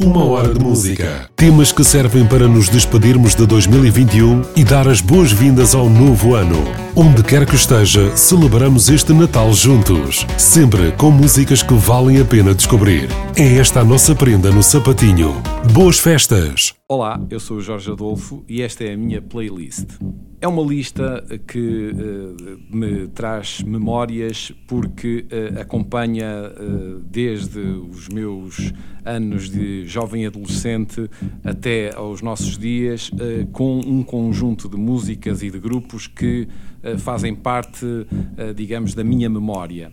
Uma hora de música. Temas que servem para nos despedirmos de 2021 e dar as boas-vindas ao novo ano. Onde quer que esteja, celebramos este Natal juntos. Sempre com músicas que valem a pena descobrir. É esta a nossa prenda no sapatinho. Boas festas! Olá, eu sou o Jorge Adolfo e esta é a minha playlist. É uma lista que uh, me traz memórias porque uh, acompanha uh, desde os meus anos de jovem adolescente até aos nossos dias com um conjunto de músicas e de grupos que fazem parte, digamos, da minha memória.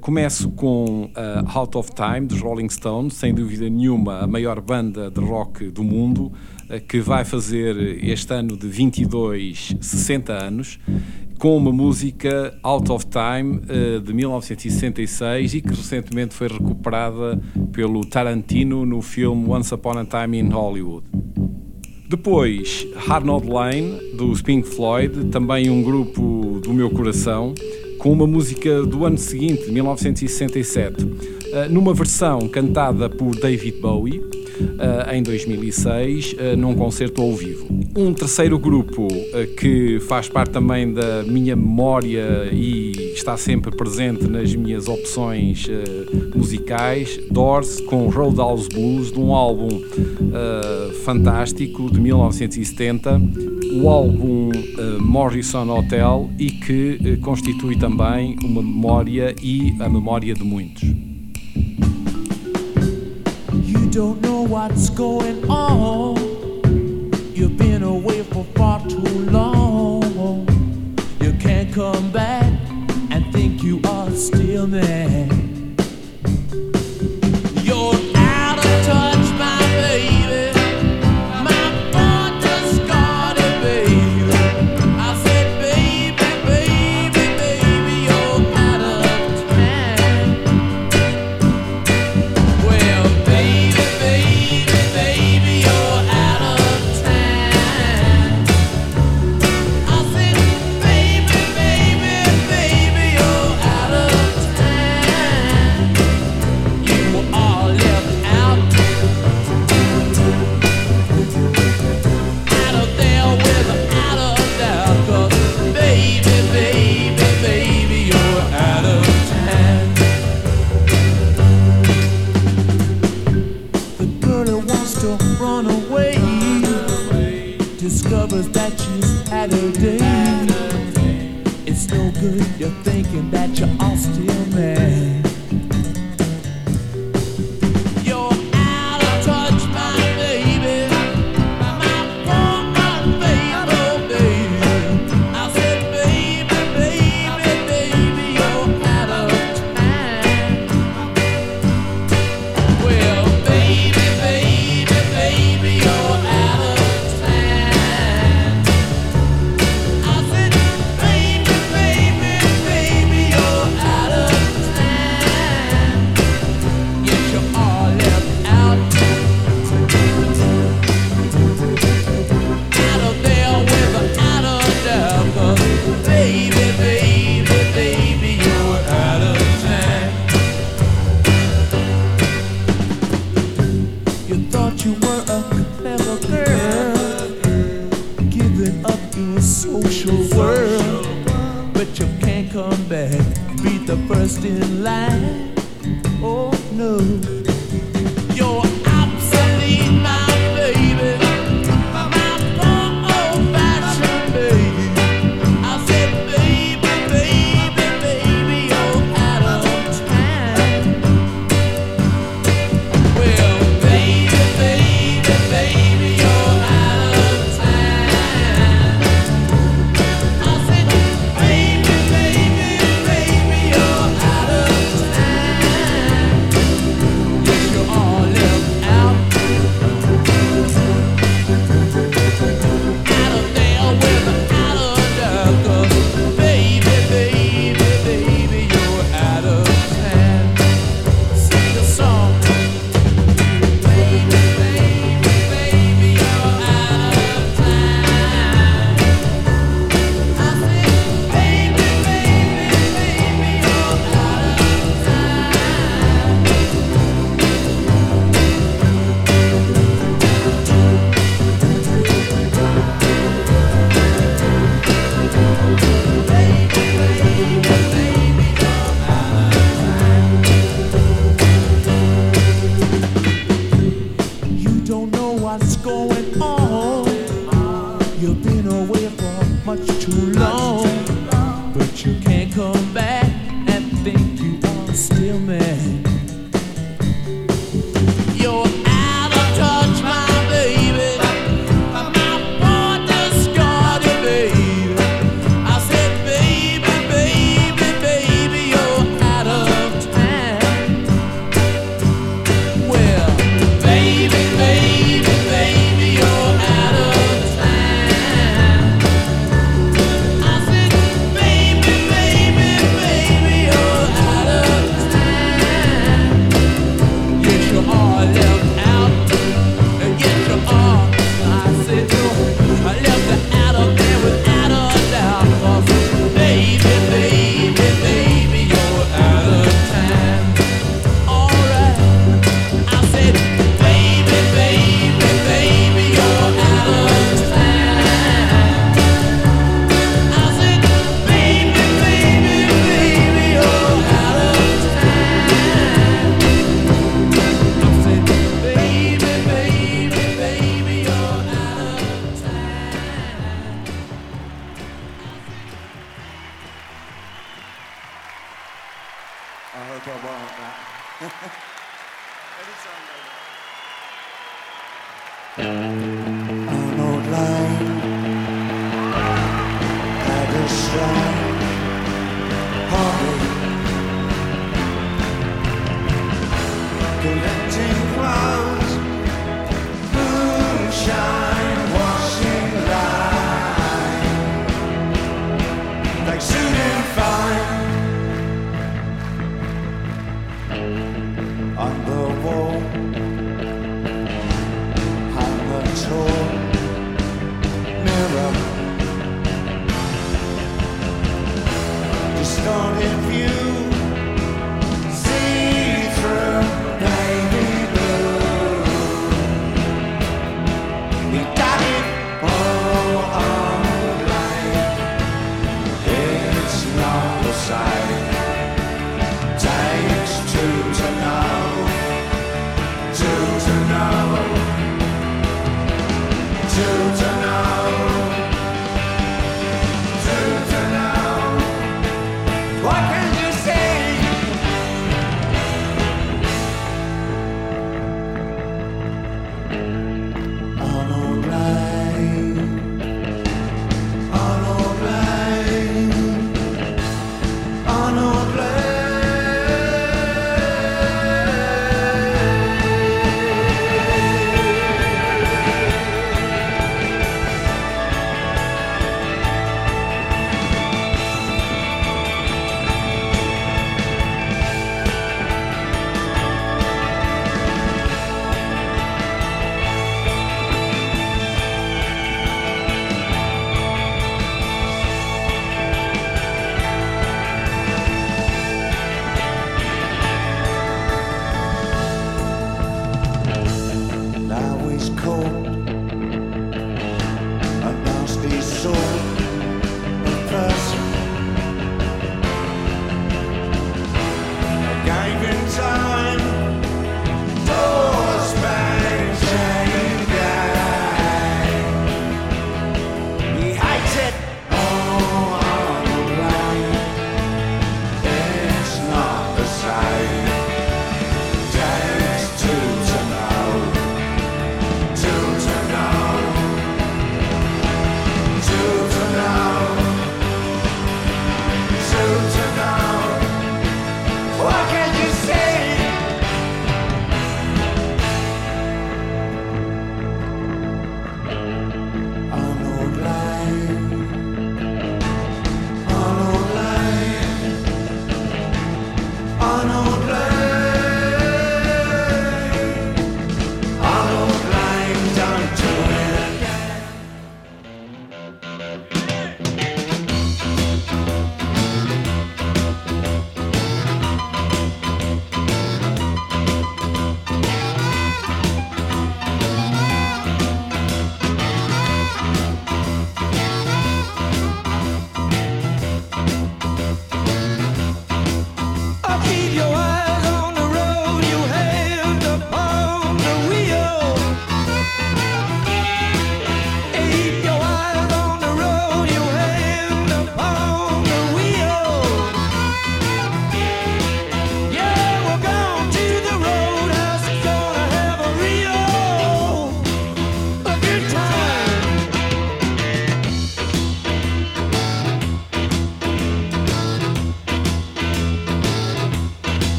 Começo com Out of Time, dos Rolling Stones, sem dúvida nenhuma a maior banda de rock do mundo que vai fazer este ano de 22, 60 anos, com uma música Out of Time eh, de 1966 e que recentemente foi recuperada pelo Tarantino no filme Once Upon a Time in Hollywood. Depois, Arnold Lane, dos Pink Floyd, também um grupo do meu coração, com uma música do ano seguinte, 1967, eh, numa versão cantada por David Bowie uh, em 2006 uh, eh, num concerto ao vivo. Um terceiro grupo que faz parte também da minha memória e está sempre presente nas minhas opções musicais, Doors com Roadhouse Blues, de um álbum fantástico de 1970, o álbum Morrison Hotel e que constitui também uma memória e a memória de muitos. Don't know what's going on.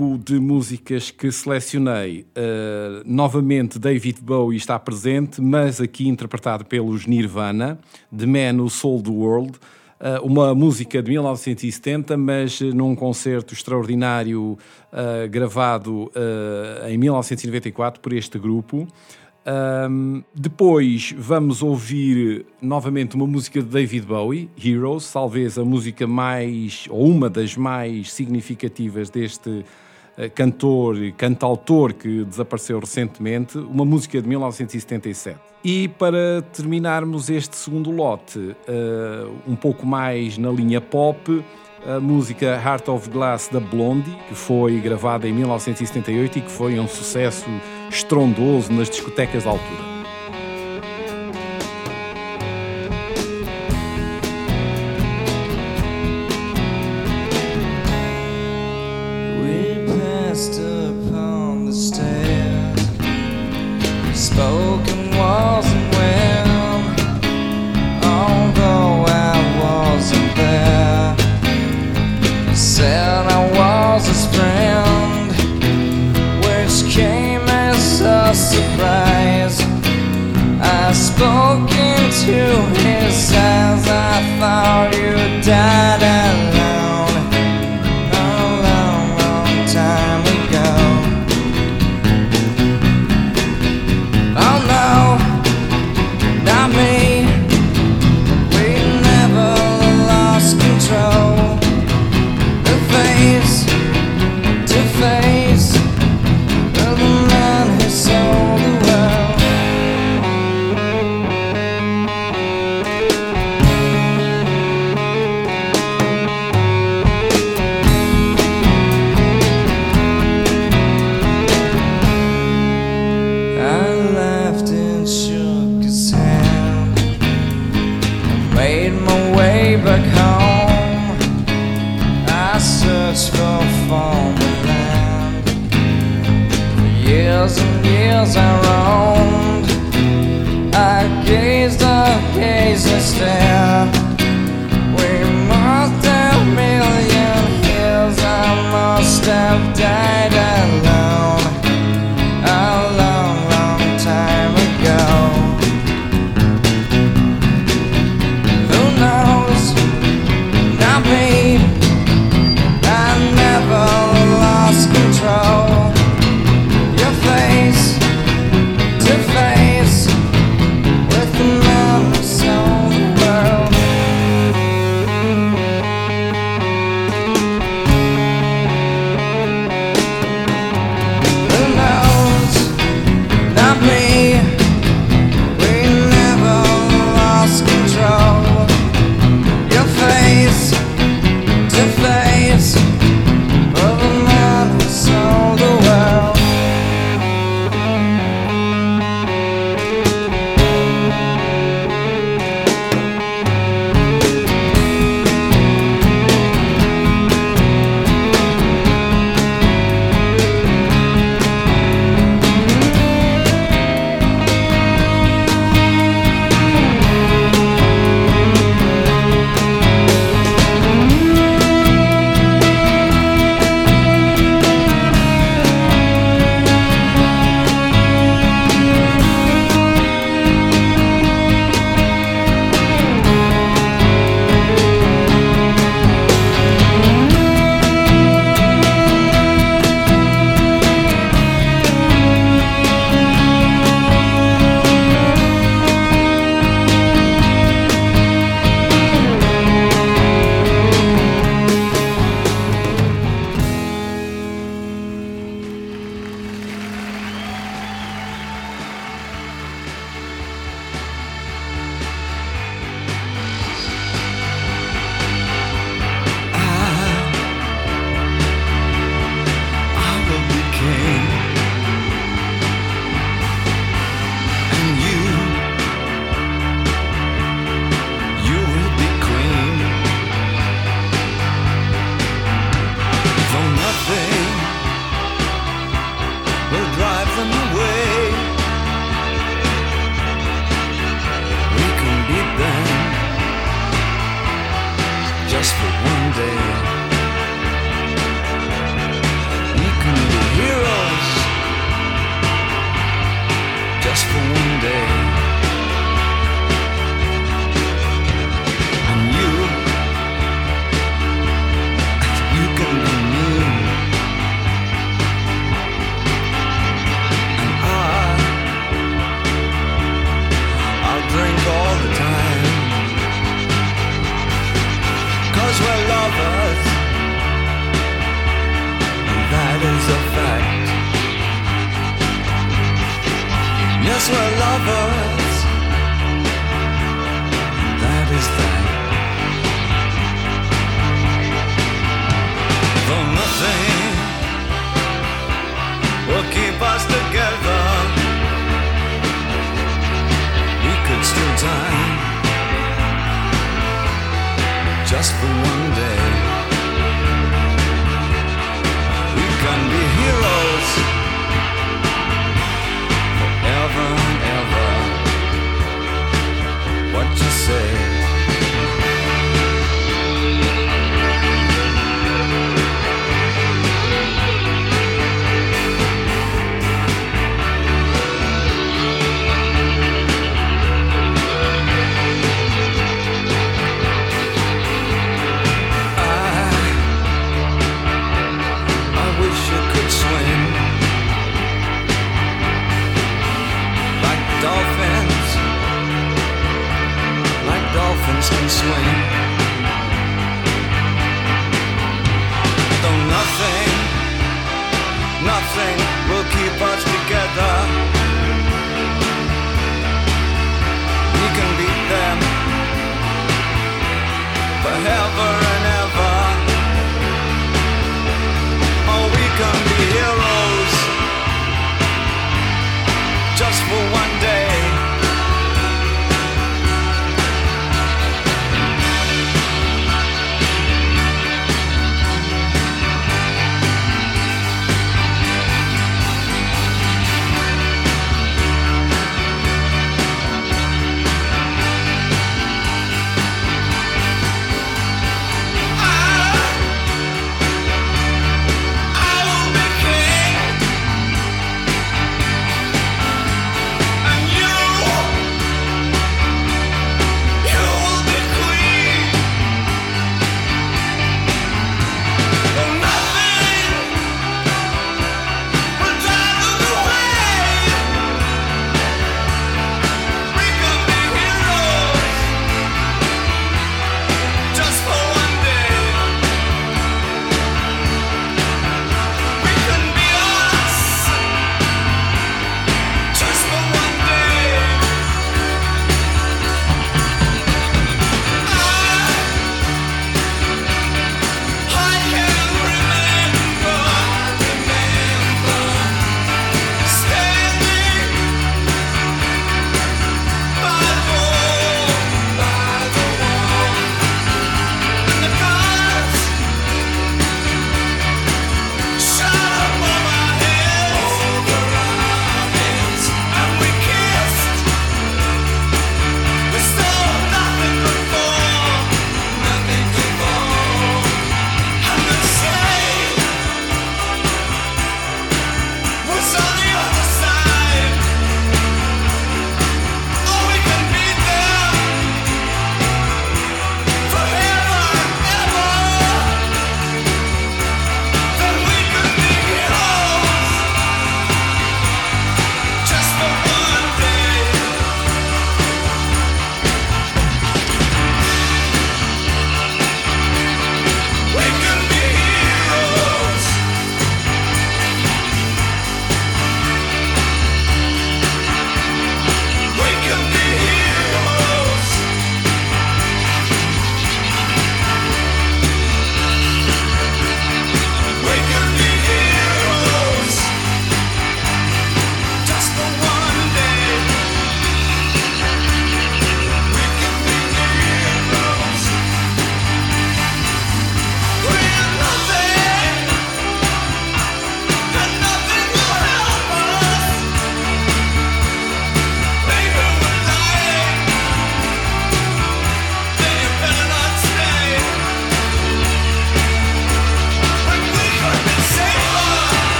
Grupo de músicas que selecionei, uh, novamente David Bowie está presente, mas aqui interpretado pelos Nirvana, The Man Who Sold the World, uh, uma música de 1970, mas num concerto extraordinário uh, gravado em 1994 por este grupo. Um, depois vamos ouvir novamente uma música de David Bowie, Heroes, talvez a música mais, ou uma das mais significativas deste uh, cantor, cantautor que desapareceu recentemente, uma música de 1977. E para terminarmos este segundo lote, uh, um pouco mais na linha pop, a música Heart of Glass da Blondie, que foi gravada em 1978 e que foi um sucesso estrondoso nas discotecas da altura.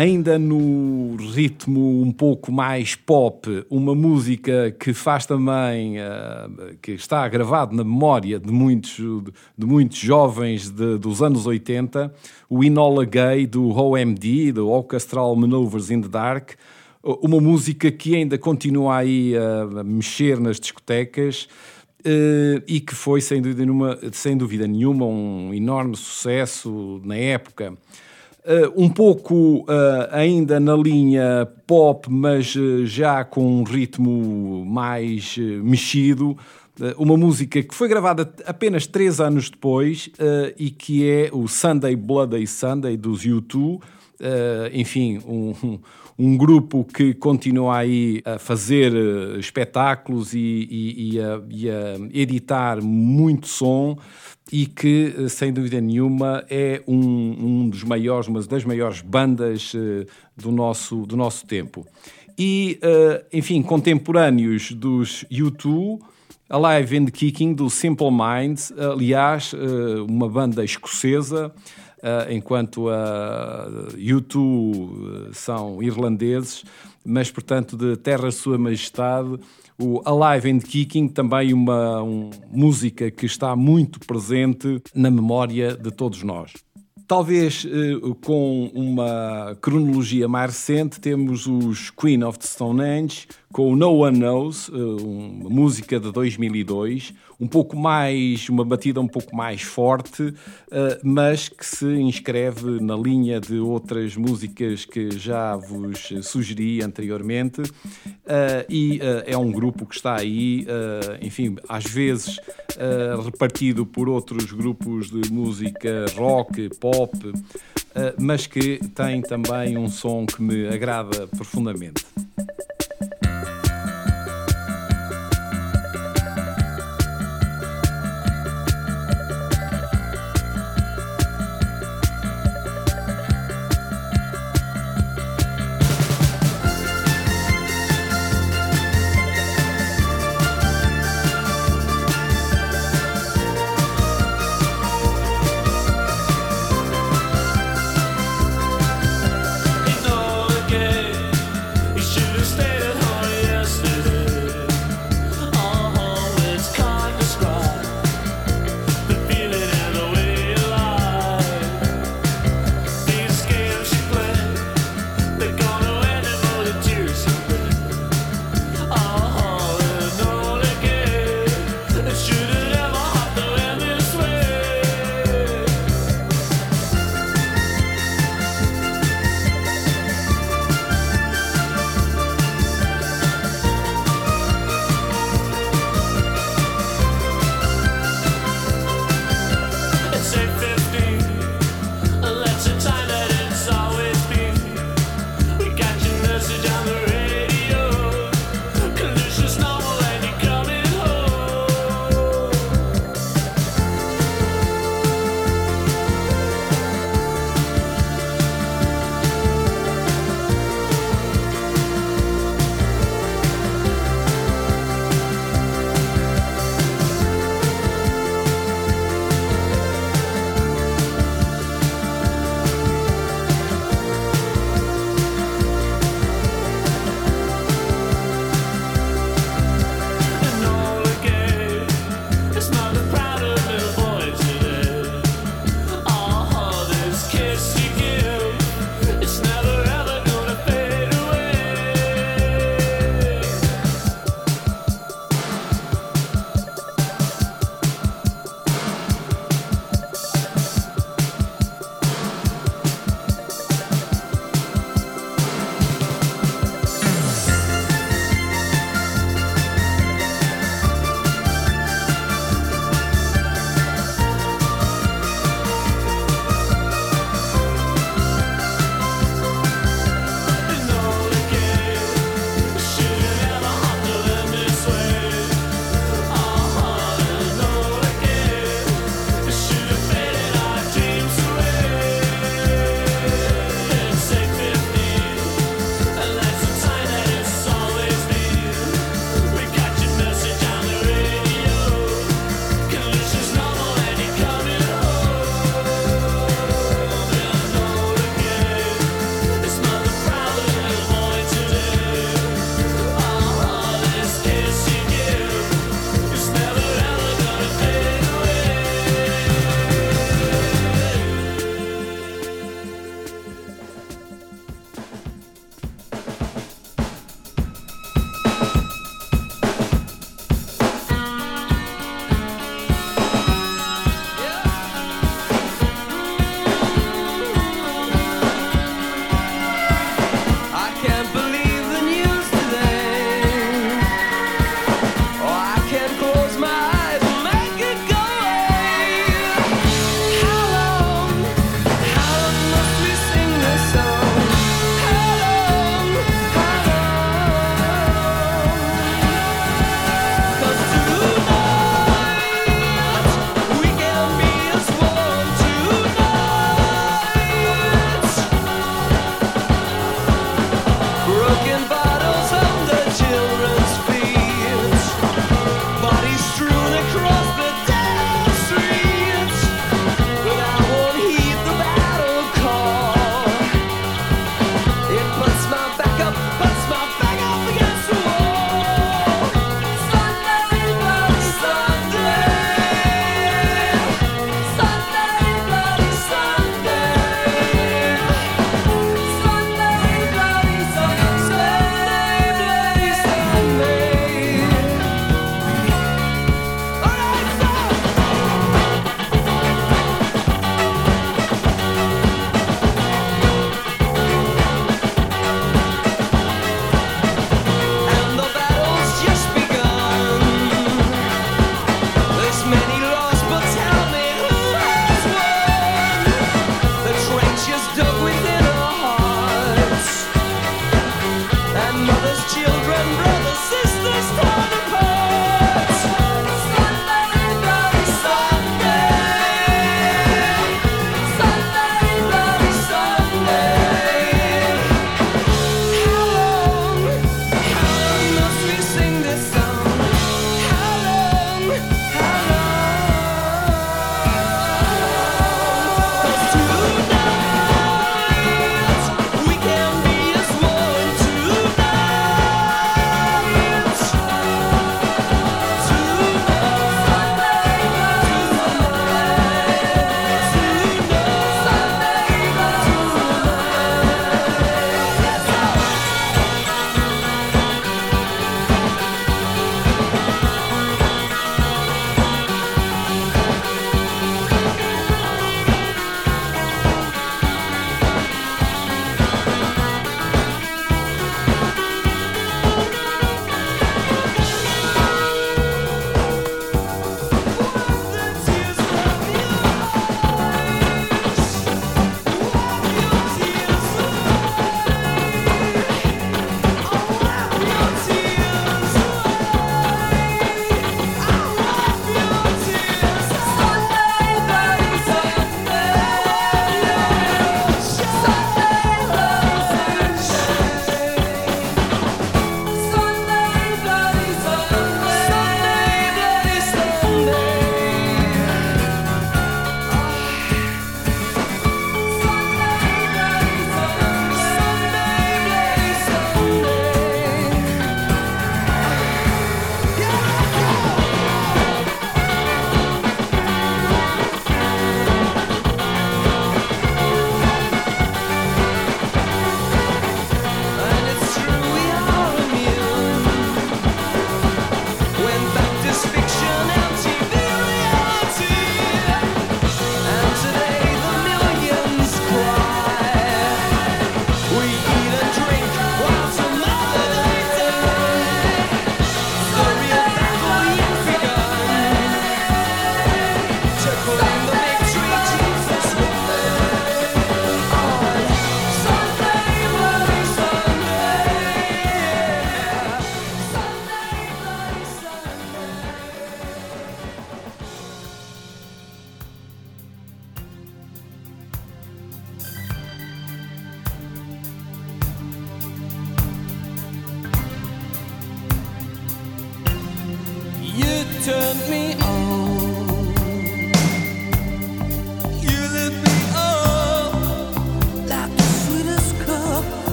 Ainda no ritmo um pouco mais pop, uma música que faz também, uh, que está gravado na memória de muitos, de muitos jovens de, dos anos 80, o Enola Gay do OMD, do Orchestral Maneuvers in the Dark, uma música que ainda continua aí a mexer nas discotecas, Uh, e que foi, sem dúvida, sem dúvida nenhuma, um enorme sucesso na época. Uh, um pouco uh, ainda na linha pop, mas já com um ritmo mais mexido. uma música que foi gravada apenas três anos depois e que é o Sunday Bloody Sunday dos U2. enfim, um, um grupo que continua aí a fazer eh, espetáculos e, e, e, a, e, a, editar muito som e que, eh, sem dúvida nenhuma, é um, um dos maiores, uma das maiores bandas eh, do nosso, do nosso tempo. E, enfim, contemporâneos dos U2, Alive and Kicking, do Simple Minds, aliás, uma banda escocesa, uh, enquanto a U2 eh, são irlandeses, mas portanto de terra sua majestade. O Alive and Kicking, também uma um, música que está muito presente na memória de todos nós. Talvez uh, com uma cronologia mais recente, temos os Queen of the Stone Age com o No One Knows, uh, uma música de 2002, um pouco mais, uma batida um pouco mais forte, uh, mas que se inscreve na linha de outras músicas que já vos sugeri anteriormente. e é um grupo que está aí, enfim, às vezes repartido por outros grupos de música rock, pop eh, mas que tem também um som que me agrada profundamente.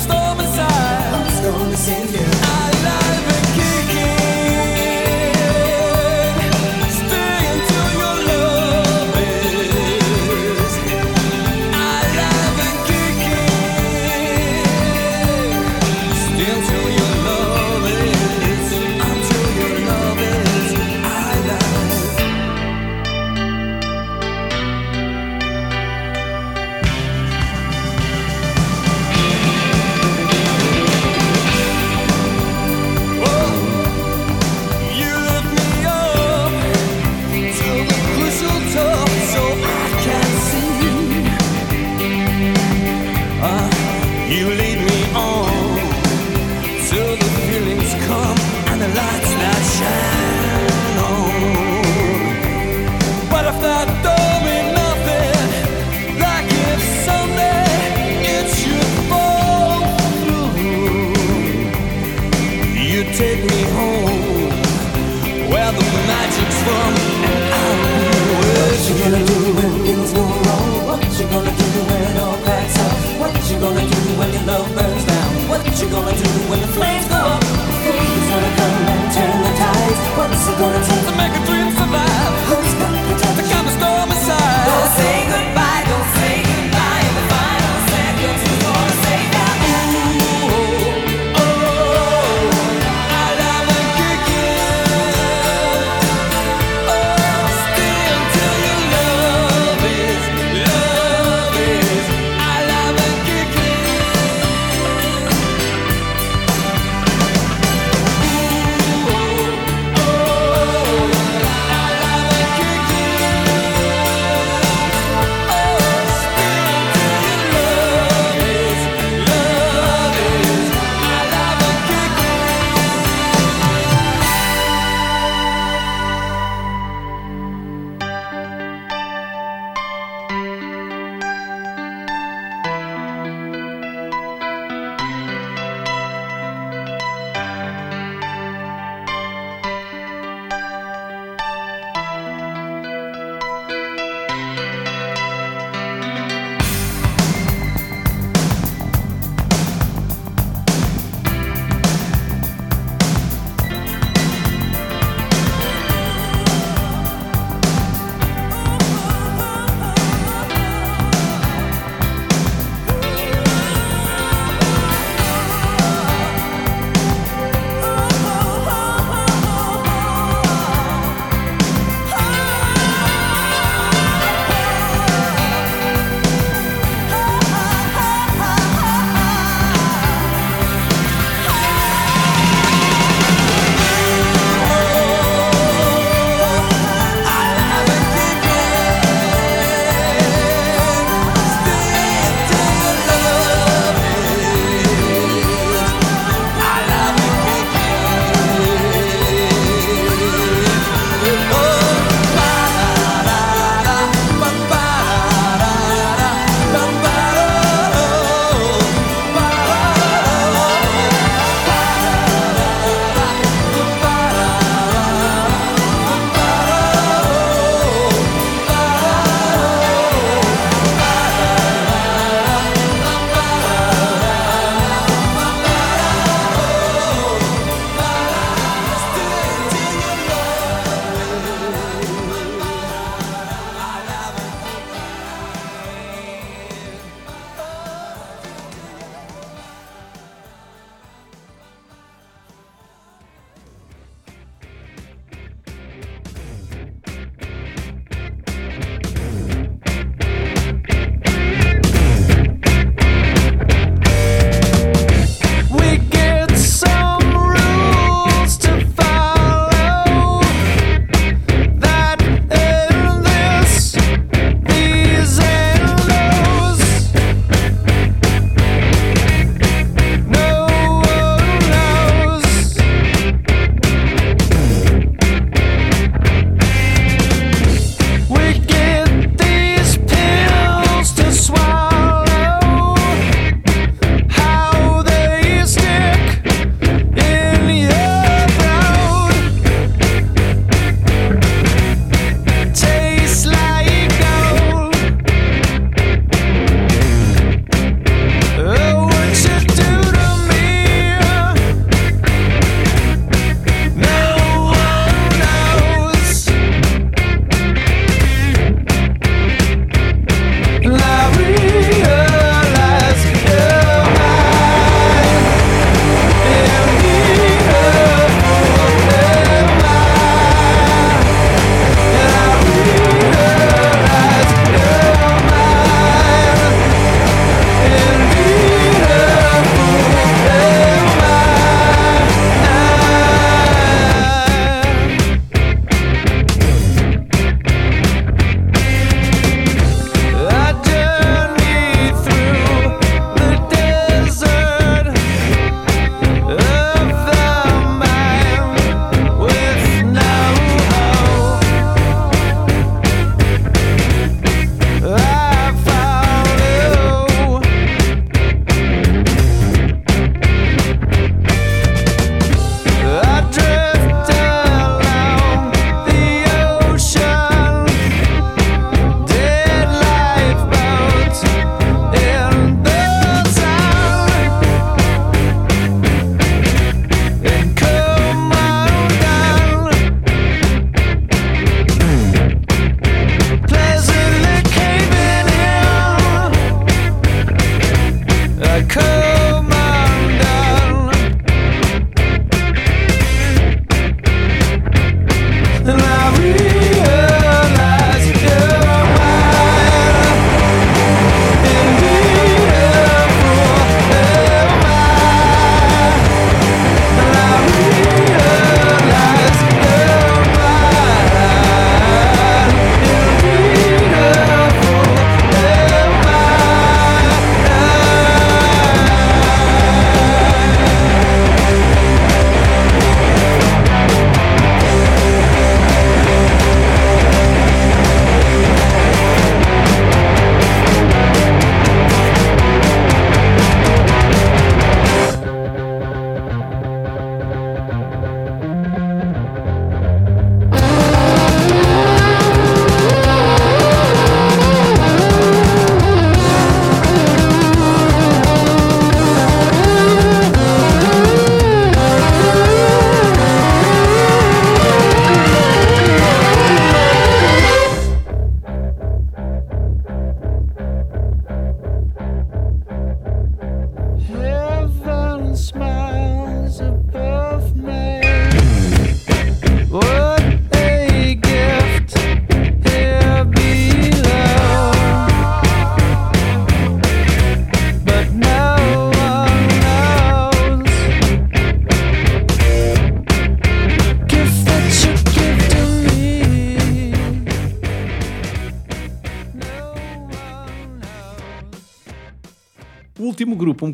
sabes.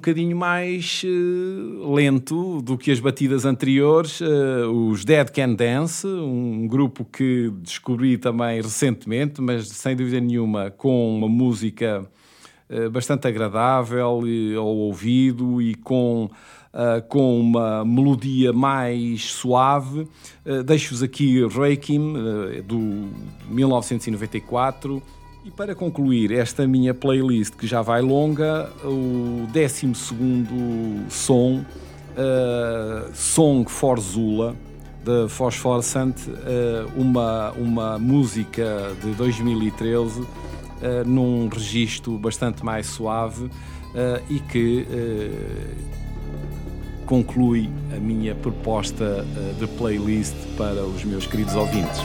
Bocadinho mais uh, lento do que as batidas anteriores, uh, os Dead Can Dance, um grupo que descobri também recentemente, mas sem dúvida nenhuma com uma música uh, bastante agradável ao ouvido e com com uma melodia mais suave. Deixo-vos aqui uh, do 1994. E para concluir esta minha playlist, que já vai longa, o 12 som, Song for Zula, de Phosphorescent, uma, uma música de 2013, num registro bastante mais suave e que conclui a minha proposta eh, de playlist para os meus queridos ouvintes.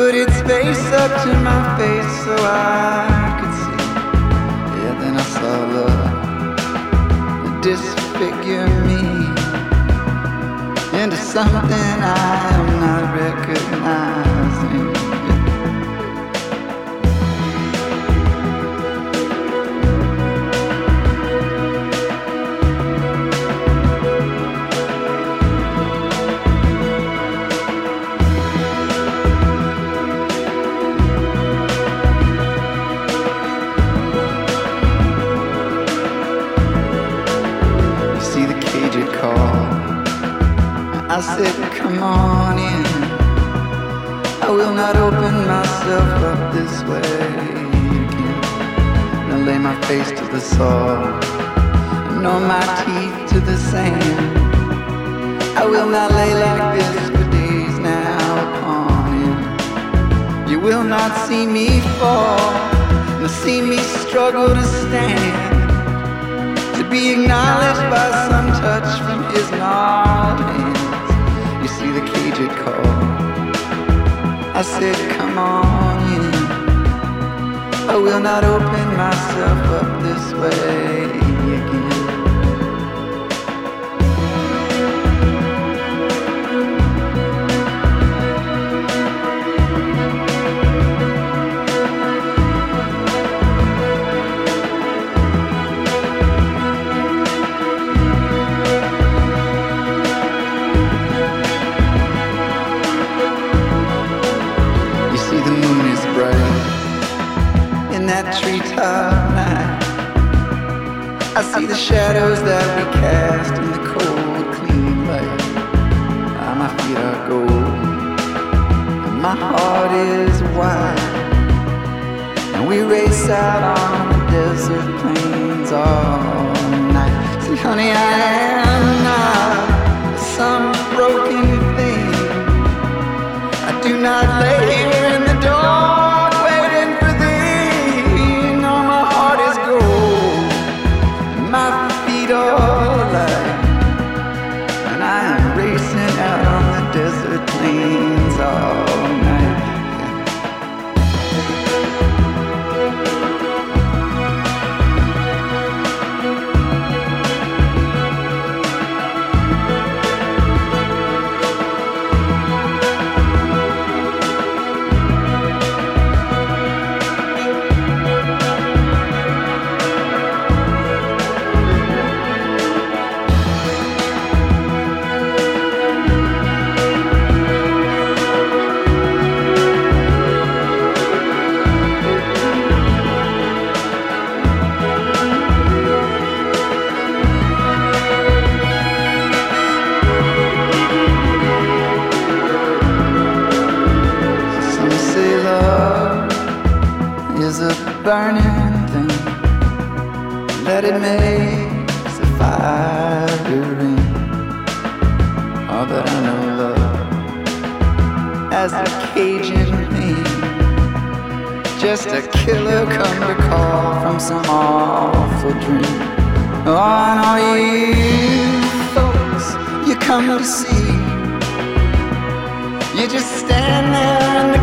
Put its face up to my face so I could see. Yeah, then I saw love disfigure me into something I am not recognizing. I said, come on in. I will not open myself up this way again. Now lay my face to the saw, nor my teeth to the sand. I will not lay like this for days now upon him. You will not see me fall, nor see me struggle to stand to be acknowledged by some touch from his see the cage it called. I said, come on in. I will not open myself up this way that treetop night. I see the shadows that we cast in the cold, clean light. Ah, my feet are gold, and my heart is wide. And we race out on the desert plains all night. See, honey, I am not some broken thing. I do not lay killer come to call from some awful dream. Oh, I know you folks you come to see. You just stand there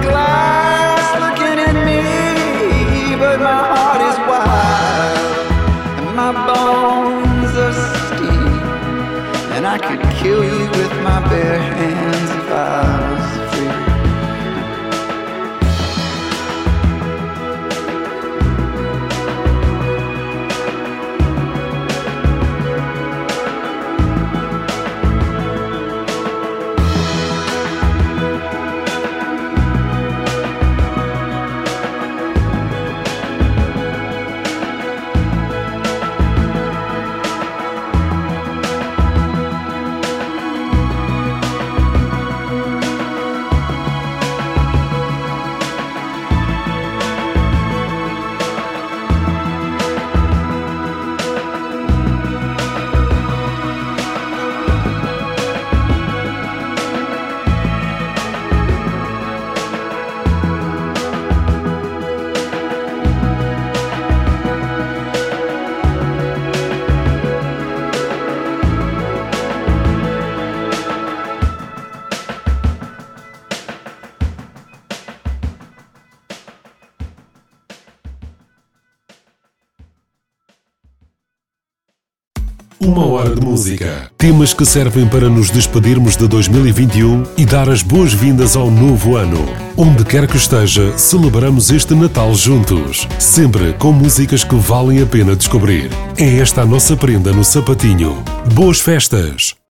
de música. Temas que servem para nos despedirmos de 2021 e dar as boas-vindas ao novo ano. Onde quer que esteja, celebramos este Natal juntos. Sempre com músicas que valem a pena descobrir. É esta a nossa prenda no sapatinho. Boas festas!